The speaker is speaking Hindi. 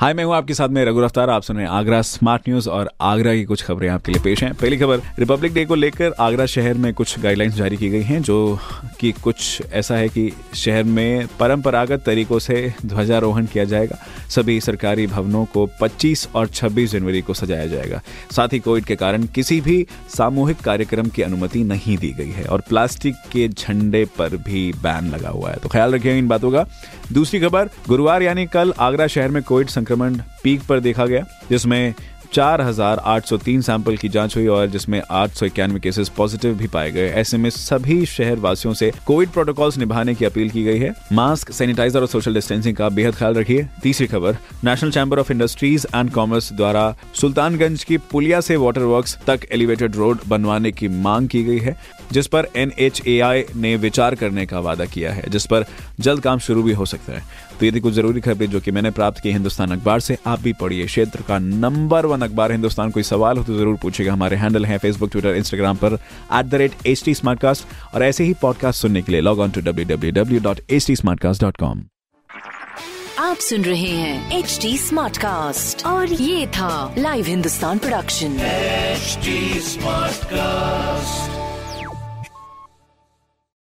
हाय, मैं हूँ आपके साथ में रघु रफ्तार। आप सुन रहे हैं आगरा स्मार्ट न्यूज़ और आगरा की कुछ खबरें आपके लिए पेश हैं। पहली खबर रिपब्लिक डे को लेकर आगरा शहर में कुछ गाइडलाइंस जारी की गई हैं, जो कि कुछ ऐसा है कि शहर में परंपरागत तरीकों से ध्वजारोहण किया जाएगा। सभी सरकारी भवनों को 25 और 26 जनवरी को सजाया जाएगा। साथ ही कोविड के कारण किसी भी सामूहिक कार्यक्रम की अनुमति नहीं दी गई है और प्लास्टिक के झंडे पर भी बैन लगा हुआ है। तो ख्याल रखिएगा इन बातों का। दूसरी खबर गुरुवार यानी कल आगरा शहर में कोविड संक्रमण पीक पर देखा गया जिसमें 4,803 सैंपल की जाँच हुई और जिसमें आठ सौ इक्यानवे केसेस पॉजिटिव भी पाए गए। ऐसे में सभी शहर वासियों से कोविड प्रोटोकॉल्स निभाने की अपील की गई है। मास्क सैनिटाइजर और सोशल डिस्टेंसिंग का बेहद ख्याल रखिए। तीसरी खबर national chamber of industries and commerce द्वारा सुल्तानगंज की पुलिया से वाटर वर्क्स तक एलिवेटेड रोड बनवाने की मांग की गई है। जिस पर NHAI ने विचार करने का वादा किया है जिस पर जल्द काम शुरू भी हो सकता है। तो ये थी कुछ ज़रूरी खबरें जो कि मैंने प्राप्त की हिंदुस्तान अखबार से आप भी पढ़िए। क्षेत्र का नंबर वन अखबार हिंदुस्तान कोई सवाल हो तो ज़रूर पूछेगा हमारे हैंडल है फेसबुक ट्विटर इंस्टाग्राम पर at the rate H T और ऐसे ही पॉडकास्ट सुनने के लिए log on to W W W dot H T आप सुन रहे हैं एच डी स्मार्ट कास्ट और ये था live Hindustan production HD Smartcast.